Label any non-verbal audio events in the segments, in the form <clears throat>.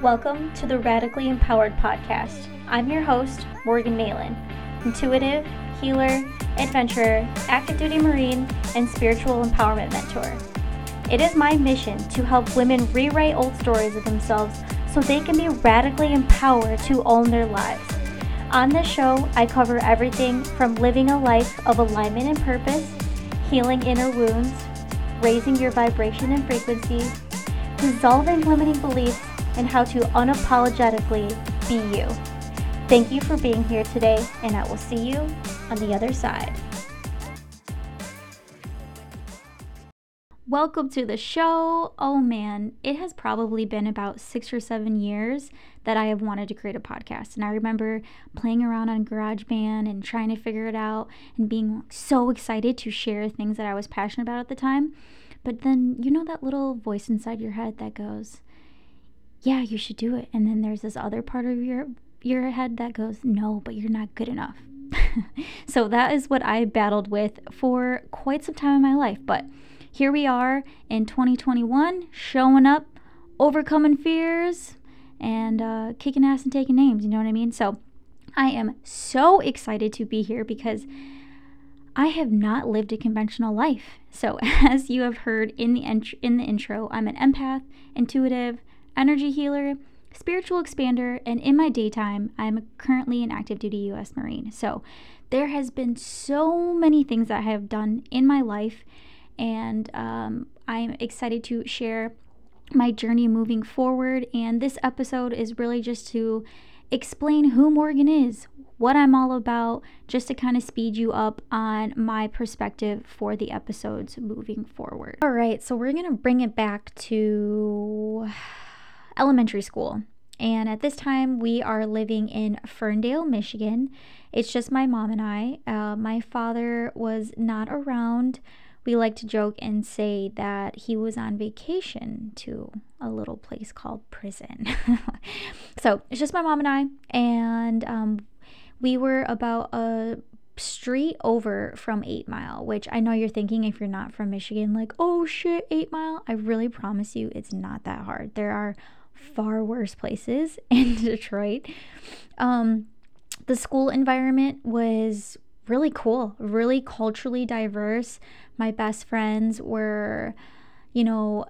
Welcome to the Radically Empowered Podcast. I'm your host, Morgan Malin, intuitive, healer, adventurer, active duty Marine, and spiritual empowerment mentor. It is my mission to help women rewrite old stories of themselves so they can be radically empowered to own their lives. On this show, I cover everything from living a life of alignment and purpose, healing inner wounds, raising your vibration and frequency, dissolving limiting beliefs, and how to unapologetically be you. Thank you for being here today, and I will see you on the other side. Welcome to the show. Oh man, it has probably been about six or seven years that I have wanted to create a podcast. And I remember playing around on GarageBand and trying to figure it out and being so excited to share things that I was passionate about at the time. But then, you know, that little voice inside your head that goes, yeah, you should do it. And then there's this other part of your your head that goes, no, but you're not good enough. <laughs> so that is what I battled with for quite some time in my life. But here we are in 2021, showing up, overcoming fears, and uh, kicking ass and taking names. You know what I mean? So I am so excited to be here because I have not lived a conventional life. So <laughs> as you have heard in the in the intro, I'm an empath, intuitive, energy healer, spiritual expander, and in my daytime, I'm currently an active duty U.S. Marine. So there has been so many things that I have done in my life, and um, I'm excited to share my journey moving forward. And this episode is really just to explain who Morgan is, what I'm all about, just to kind of speed you up on my perspective for the episodes moving forward. All right, so we're going to bring it back to elementary school. And at this time, we are living in Ferndale, Michigan. It's just my mom and I. Uh, my father was not around. We like to joke and say that he was on vacation to a little place called prison. <laughs> so it's just my mom and I. And um, we were about a street over from 8 Mile, which I know you're thinking if you're not from Michigan, like, oh shit, 8 Mile. I really promise you it's not that hard. There are far worse places <laughs> in Detroit. Um, the school environment was really cool, really culturally diverse. My best friends were, you know,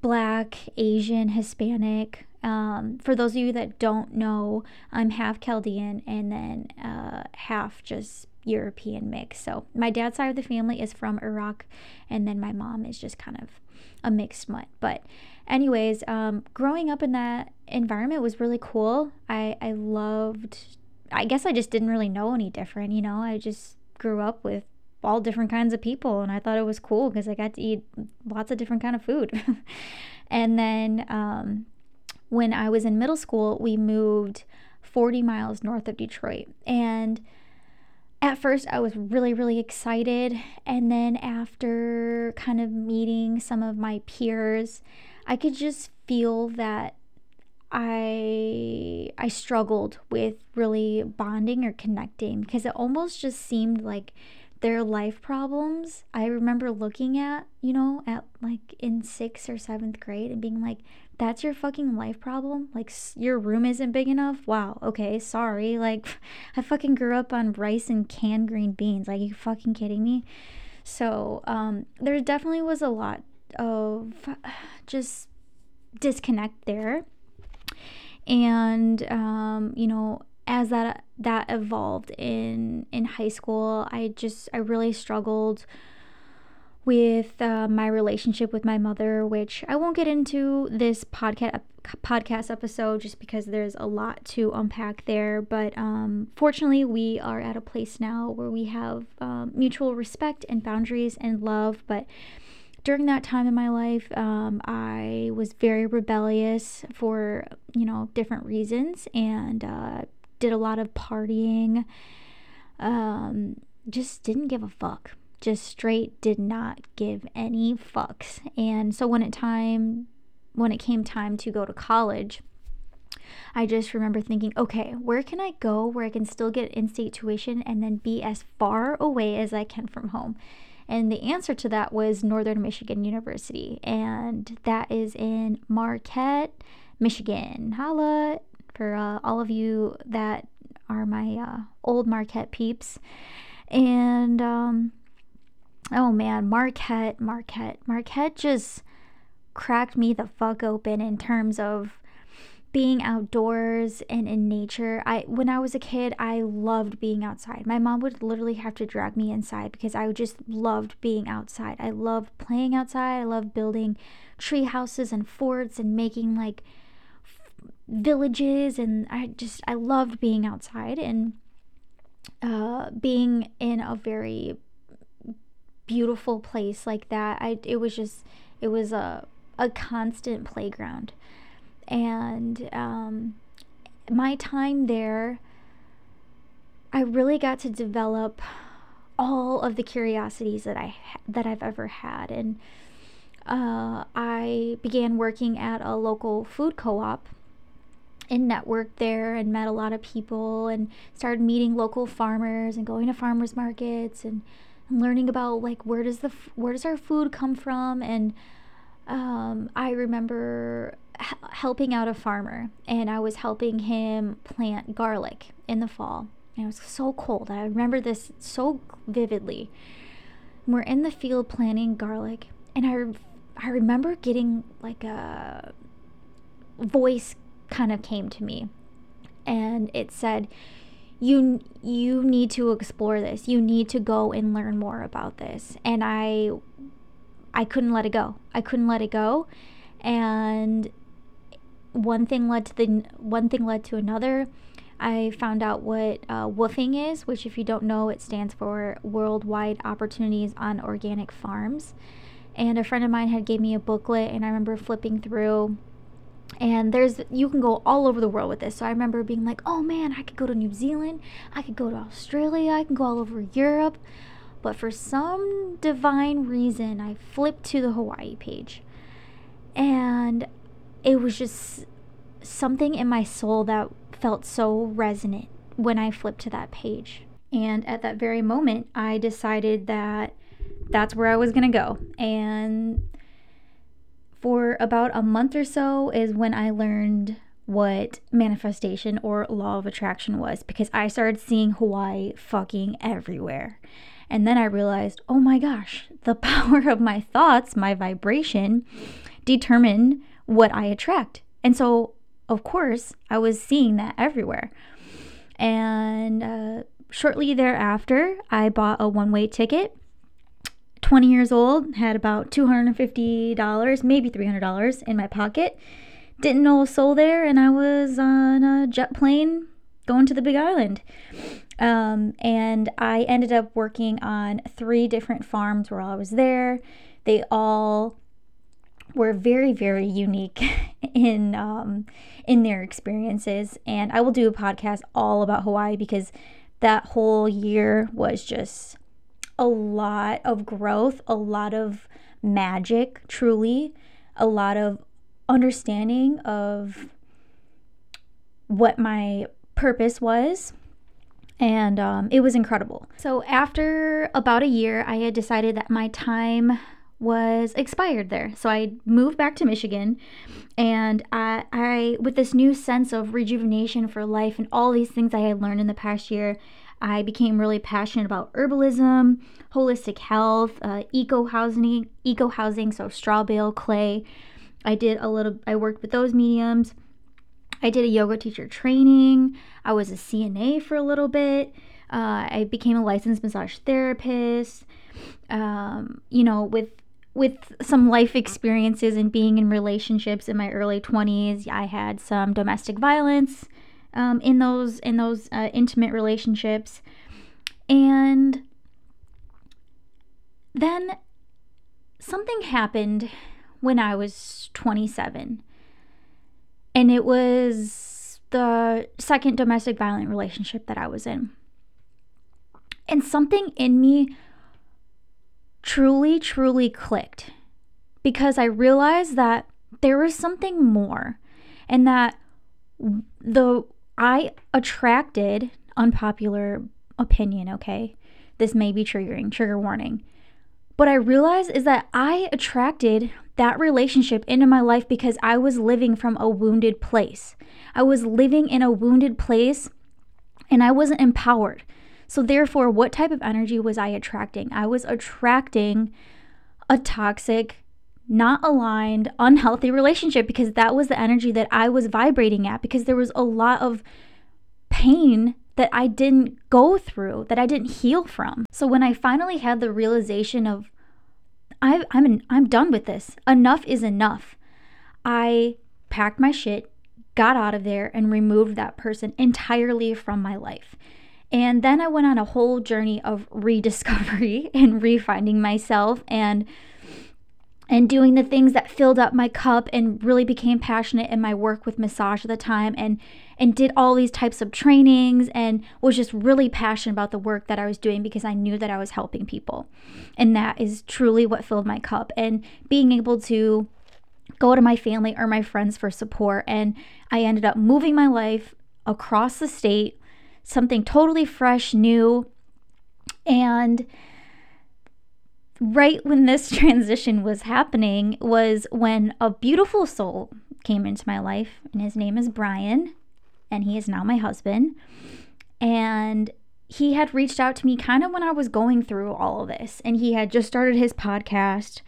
black, Asian, Hispanic. Um, for those of you that don't know, I'm half Chaldean and then uh, half just European mix. So my dad's side of the family is from Iraq, and then my mom is just kind of a mixed mutt. But anyways, um, growing up in that environment was really cool. I, I loved, I guess I just didn't really know any different, you know, I just grew up with all different kinds of people and I thought it was cool because I got to eat lots of different kind of food. <laughs> and then um, when I was in middle school, we moved 40 miles north of Detroit. And at first I was really, really excited. And then after kind of meeting some of my peers, I could just feel that I I struggled with really bonding or connecting because it almost just seemed like their life problems I remember looking at, you know, at like in 6th or 7th grade and being like that's your fucking life problem? Like your room isn't big enough? Wow. Okay, sorry. Like <laughs> I fucking grew up on rice and canned green beans. Like you fucking kidding me? So, um there definitely was a lot of <sighs> just disconnect there. And um, you know, as that that evolved in in high school, I just I really struggled with uh, my relationship with my mother, which I won't get into this podcast podcast episode just because there's a lot to unpack there. But um, fortunately, we are at a place now where we have um, mutual respect and boundaries and love. But during that time in my life, um, I was very rebellious for, you know, different reasons and uh, did a lot of partying. Um, just didn't give a fuck. Just straight did not give any fucks. And so when it time when it came time to go to college, I just remember thinking, okay, where can I go where I can still get in-state tuition and then be as far away as I can from home? And the answer to that was Northern Michigan University, and that is in Marquette, Michigan. Holla for uh, all of you that are my uh, old Marquette peeps. And um, oh man, Marquette, Marquette, Marquette just cracked me the fuck open in terms of being outdoors and in nature. I when I was a kid, I loved being outside. My mom would literally have to drag me inside because I just loved being outside. I loved playing outside. I loved building tree houses and forts and making like villages and I just I loved being outside and uh being in a very beautiful place like that. I it was just it was a a constant playground and um, my time there, I really got to develop all of the curiosities that I that I've ever had, and uh, I began working at a local food co-op and networked there and met a lot of people and started meeting local farmers and going to farmers markets and, and learning about like where does the where does our food come from and um, I remember helping out a farmer and I was helping him plant garlic in the fall. And it was so cold. I remember this so vividly. We're in the field planting garlic and I I remember getting like a voice kind of came to me and it said you you need to explore this. You need to go and learn more about this. And I I couldn't let it go. I couldn't let it go. And one thing led to the one thing led to another. I found out what uh, WWOOFing is, which, if you don't know, it stands for Worldwide Opportunities on Organic Farms. And a friend of mine had gave me a booklet, and I remember flipping through. And there's you can go all over the world with this. So I remember being like, "Oh man, I could go to New Zealand, I could go to Australia, I can go all over Europe." But for some divine reason, I flipped to the Hawaii page. And it was just something in my soul that felt so resonant when I flipped to that page. And at that very moment, I decided that that's where I was going to go. And for about a month or so is when I learned what manifestation or law of attraction was because I started seeing Hawaii fucking everywhere. And then I realized, oh my gosh, the <laughs> power of my thoughts, my vibration, determine what I attract. And so, of course, I was seeing that everywhere. And uh, shortly thereafter, I bought a one way ticket. 20 years old, had about $250, maybe $300 in my pocket. Didn't know a soul there, and I was on a jet plane going to the Big Island. Um, and I ended up working on three different farms while I was there. They all were very, very unique <laughs> in um, in their experiences, and I will do a podcast all about Hawaii because that whole year was just a lot of growth, a lot of magic, truly, a lot of understanding of what my purpose was and um, it was incredible. So, after about a year, I had decided that my time was expired there. So, I moved back to Michigan, and I, I, with this new sense of rejuvenation for life and all these things I had learned in the past year, I became really passionate about herbalism, holistic health, uh, eco housing, eco housing, so straw bale, clay. I did a little. I worked with those mediums. I did a yoga teacher training. I was a CNA for a little bit. Uh, I became a licensed massage therapist. Um, you know, with with some life experiences and being in relationships in my early 20s, I had some domestic violence um, in those in those uh, intimate relationships, and then something happened when I was 27. And it was the second domestic violent relationship that I was in. And something in me truly, truly clicked because I realized that there was something more and that the I attracted unpopular opinion, okay? This may be triggering, trigger warning. what I realized is that I attracted that relationship into my life because I was living from a wounded place. I was living in a wounded place and I wasn't empowered. So, therefore, what type of energy was I attracting? I was attracting a toxic, not aligned, unhealthy relationship because that was the energy that I was vibrating at because there was a lot of pain that I didn't go through, that I didn't heal from. So when I finally had the realization of I, I'm in, I'm done with this. Enough is enough. I packed my shit, got out of there, and removed that person entirely from my life. And then I went on a whole journey of <laughs> rediscovery and refinding myself and and doing the things that filled up my cup and really became passionate in my work with massage at the time and and did all these types of trainings and was just really passionate about the work that I was doing because I knew that I was helping people. And that is truly what filled my cup. And being able to go to my family or my friends for support. And I ended up moving my life across the state, something totally fresh, new. And right when this <laughs> transition was happening was when a beautiful soul came into my life, and his name is Brian, and he is now my husband. And he had reached out to me kind of when I was going through all of this, and he had just started his podcast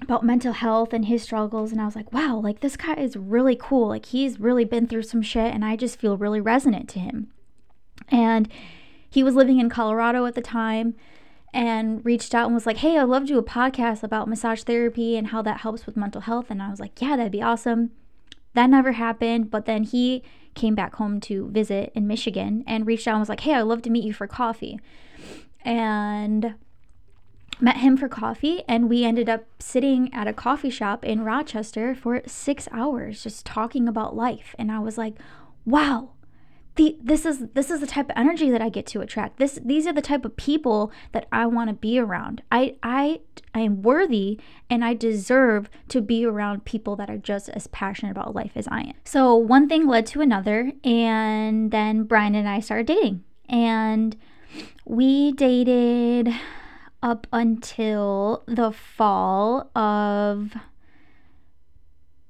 about mental health and his struggles and I was like, "Wow, like this guy is really cool. Like he's really been through some shit and I just feel really resonant to him." And he was living in Colorado at the time and reached out and was like, Hey, I'd love to do a podcast about massage therapy and how that helps with mental health. And I was like, Yeah, that'd be awesome. That never happened. But then he came back home to visit in Michigan and reached out and was like, Hey, I'd love to meet you for coffee. And met him for coffee and we ended up sitting at a coffee shop in Rochester for 6 hours just talking about life and I was like wow this is this is the type of energy that I get to attract. This these are the type of people that I want to be around. I I I am worthy and I deserve to be around people that are just as passionate about life as I am. So one thing led to another and then Brian and I started dating. And we dated up until the fall of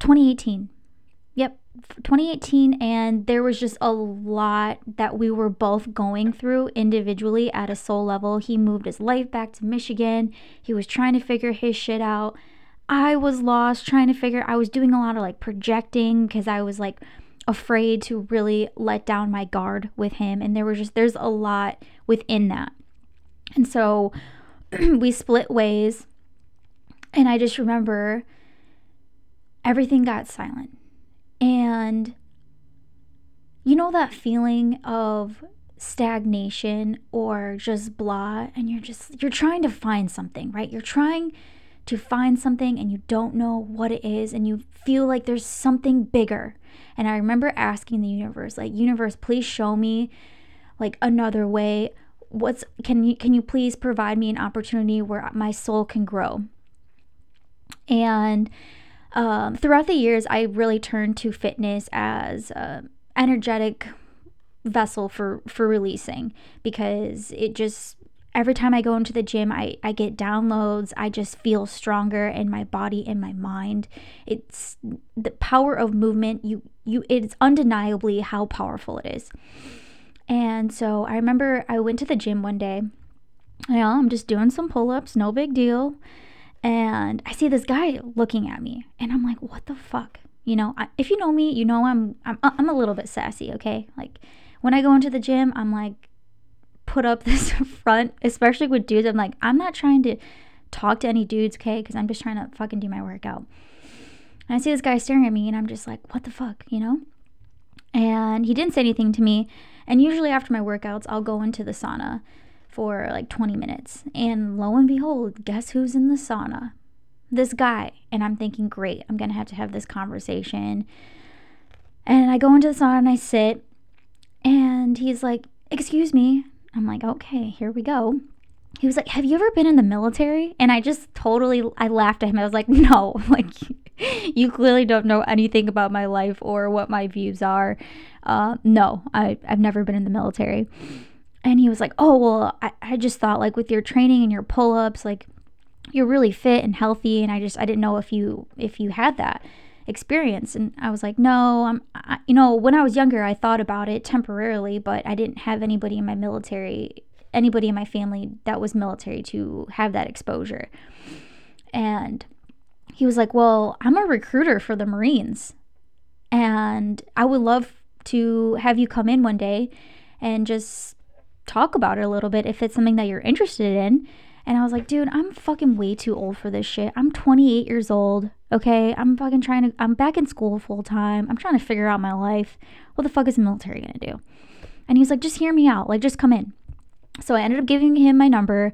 2018. Yep, 2018 and there was just a lot that we were both going through individually at a soul level. He moved his life back to Michigan. He was trying to figure his shit out. I was lost trying to figure I was doing a lot of like projecting because I was like afraid to really let down my guard with him and there was just there's a lot within that. And so <clears throat> we split ways and I just remember everything got silent and you know that feeling of stagnation or just blah and you're just you're trying to find something, right? You're trying to find something and you don't know what it is and you feel like there's something bigger. And I remember asking the universe, like, universe, please show me like another way. What's can you can you please provide me an opportunity where my soul can grow? And um, throughout the years, I really turned to fitness as an energetic vessel for for releasing because it just every time I go into the gym, I, I get downloads. I just feel stronger in my body and my mind. It's the power of movement. You you it's undeniably how powerful it is. And so I remember I went to the gym one day. You know, I'm just doing some pull-ups, no big deal and I see this guy looking at me, and I'm like, what the fuck? You know, I, if you know me, you know I'm I'm uh, I'm a little bit sassy, okay? Like when I go into the gym, I'm like put up <laughs> this front, especially with dudes. I'm like, I'm not trying to talk to any dudes, okay? Because I'm just trying to fucking do my workout. And I see this guy staring at me, and I'm just like, what the fuck, you know? And he didn't say anything to me. And usually after my workouts, I'll go into the sauna for like 20 minutes. And lo and behold, guess who's in the sauna? This guy. And I'm thinking, great, I'm going to have to have this conversation. And I go into the sauna and I sit, and he's like, Excuse me. I'm like, Okay, here we go. He was like, Have you ever been in the military? And I just totally, I laughed at him. I was like, <laughs> No, <laughs> like, you clearly don't know anything about my life or what my views are. Uh, no, I, I've never been in the military. And he was like, Oh, well, I, I just thought like with your training and your pull ups, like you're really fit and healthy. And I just, I didn't know if you, if you had that experience. And I was like, No, I'm, I, you know, when I was younger, I thought about it temporarily, but I didn't have anybody in my military, anybody in my family that was military to have that exposure. And he was like, Well, I'm a recruiter for the Marines. And I would love to have you come in one day and just talk about it a little bit if it's something that you're interested in. And I was like, dude, I'm fucking way too old for this shit. I'm 28 years old. Okay. I'm fucking trying to, I'm back in school full time. I'm trying to figure out my life. What the fuck is the military gonna do? And he's like, just hear me out. Like, just come in. So I ended up giving him my number.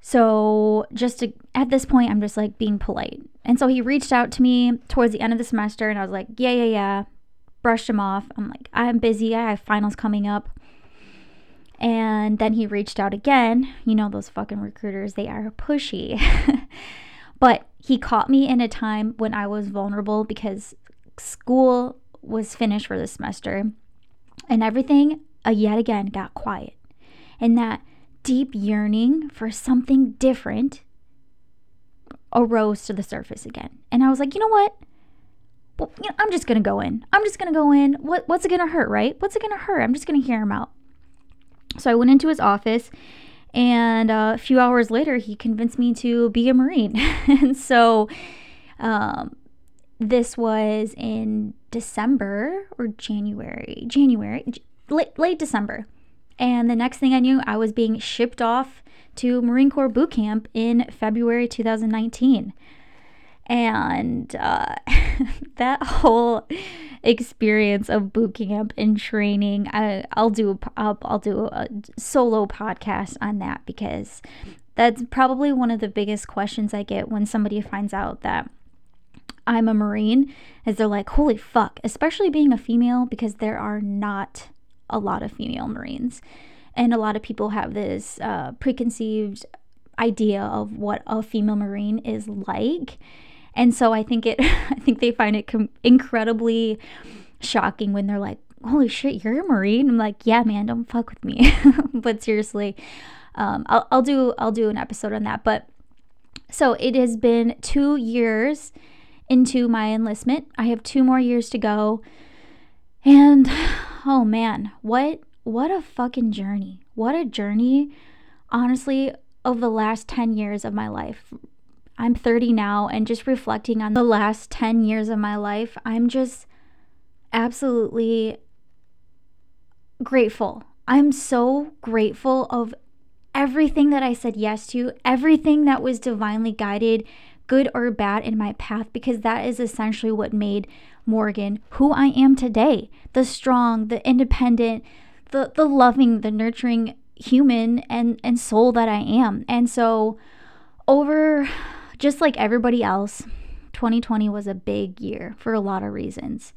So just to, at this point, I'm just like being polite. And so he reached out to me towards the end of the semester, and I was like, yeah, yeah, yeah. Brushed him off. I'm like, I'm busy. I have finals coming up. And then he reached out again. You know, those fucking recruiters, they are pushy. <laughs> but he caught me in a time when I was vulnerable because school was finished for the semester and everything, uh, yet again, got quiet. And that deep yearning for something different arose to the surface again. And I was like, you know what? Well, you know, I'm just gonna go in. I'm just gonna go in. What what's it gonna hurt, right? What's it gonna hurt? I'm just gonna hear him out. So I went into his office, and uh, a few hours later, he convinced me to be a Marine. <laughs> and so um, this was in December or January, January, late, late December. And the next thing I knew, I was being shipped off to Marine Corps boot camp in February 2019 and uh, <laughs> <laughs> that whole experience of boot camp and training I, i'll do I'll, I'll do a solo podcast on that because that's probably one of the biggest questions i get when somebody finds out that i'm a marine is they're like holy fuck especially being a female because there are not a lot of female marines. And a lot of people have this uh, preconceived idea of what a female marine is like and so I think it <laughs> I think they find it com- incredibly shocking when they're like, "Holy shit, you're a marine." I'm like, "Yeah, man, don't fuck with me." <laughs> but seriously, um, I'll I'll do I'll do an episode on that. But so it has been 2 years into my enlistment. I have 2 more years to go. And oh man, what what a fucking journey. What a journey honestly of the last 10 years of my life I'm 30 now, and just reflecting on the last 10 years of my life, I'm just absolutely grateful. I'm so grateful of everything that I said yes to, everything that was divinely guided, good or bad, in my path, because that is essentially what made Morgan who I am today the strong, the independent, the, the loving, the nurturing human and, and soul that I am. And so, over just like everybody else, 2020 was a big year for a lot of reasons.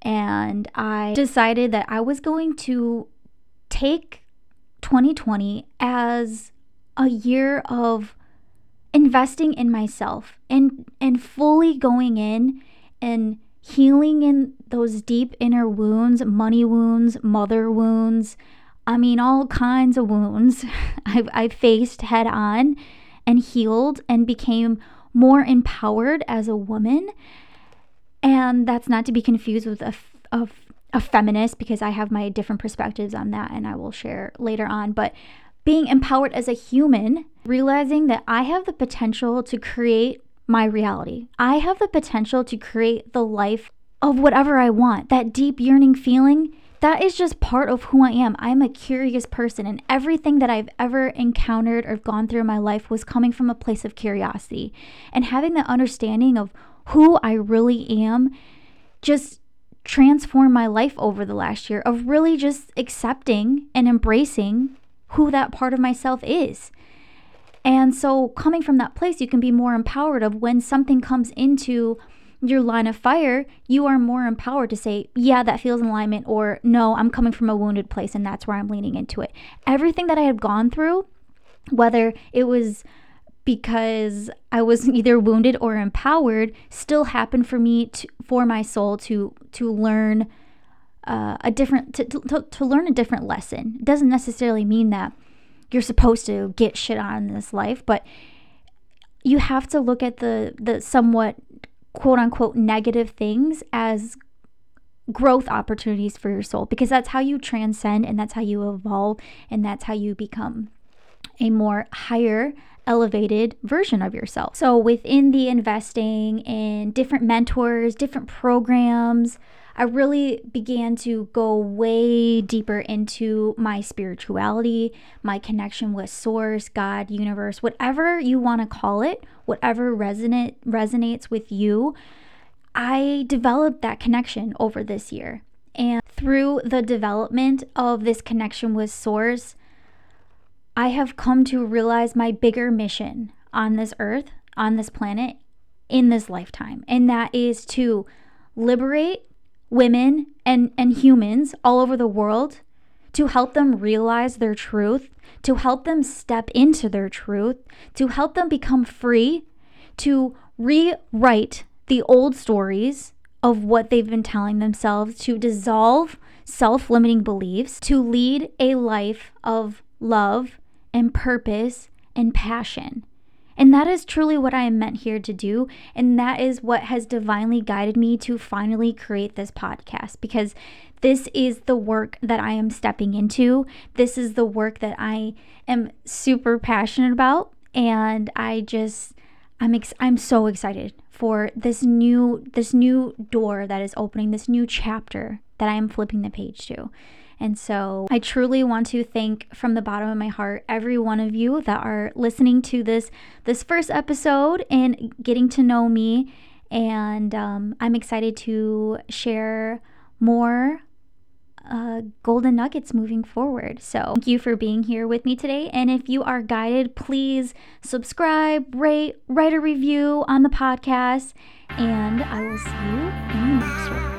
And I decided that I was going to take 2020 as a year of investing in myself and and fully going in and healing in those deep inner wounds, money wounds, mother wounds, I mean all kinds of wounds <laughs> I've, I've faced head on and healed and became more empowered as a woman. And that's not to be confused with a, a, a feminist because I have my different perspectives on that and I will share later on. But being empowered as a human, realizing that I have the potential to create my reality. I have the potential to create the life of whatever I want. That deep yearning feeling that is just part of who I am. I'm a curious person, and everything that I've ever encountered or gone through in my life was coming from a place of curiosity. And having the understanding of who I really am just transformed my life over the last year of really just accepting and embracing who that part of myself is. And so, coming from that place, you can be more empowered of when something comes into your line of fire, you are more empowered to say, yeah, that feels in alignment, or no, I'm coming from a wounded place and that's where I'm leaning into it. Everything that I had gone through, whether it was because I was <laughs> either wounded or empowered, still happened for me to, for my soul to to learn uh, a different to, to, to learn a different lesson. It doesn't necessarily mean that you're supposed to get shit on in this life, but you have to look at the the somewhat quote unquote negative things as growth opportunities for your soul because that's how you transcend and that's how you evolve and that's how you become a more higher elevated version of yourself. So within the investing in different mentors, different programs, I really began to go way deeper into my spirituality, my connection with source, God, universe, whatever you want to call it, whatever resonate resonates with you. I developed that connection over this year. And through the development of this connection with source, I have come to realize my bigger mission on this earth, on this planet, in this lifetime. And that is to liberate women and, and humans all over the world to help them realize their truth, to help them step into their truth, to help them become free, to rewrite the old stories of what they've been telling themselves, to dissolve self limiting beliefs, to lead a life of love and purpose and passion. And that is truly what I am meant here to do. And that is what has divinely guided me to finally create this podcast because this is the work that I am stepping into. This is the work that I am super passionate about. And I just, I'm, ex- I'm so excited for this new, this new door that is opening, this new chapter that I am flipping the page to. And so I truly want to thank from the bottom of my heart every one of you that are listening to this this first episode and getting to know me. And um, I'm excited to share more uh, golden nuggets moving forward. So, thank you for being here with me today. And if you are guided, please subscribe, rate, write a review on the podcast, and I will see you in the next one.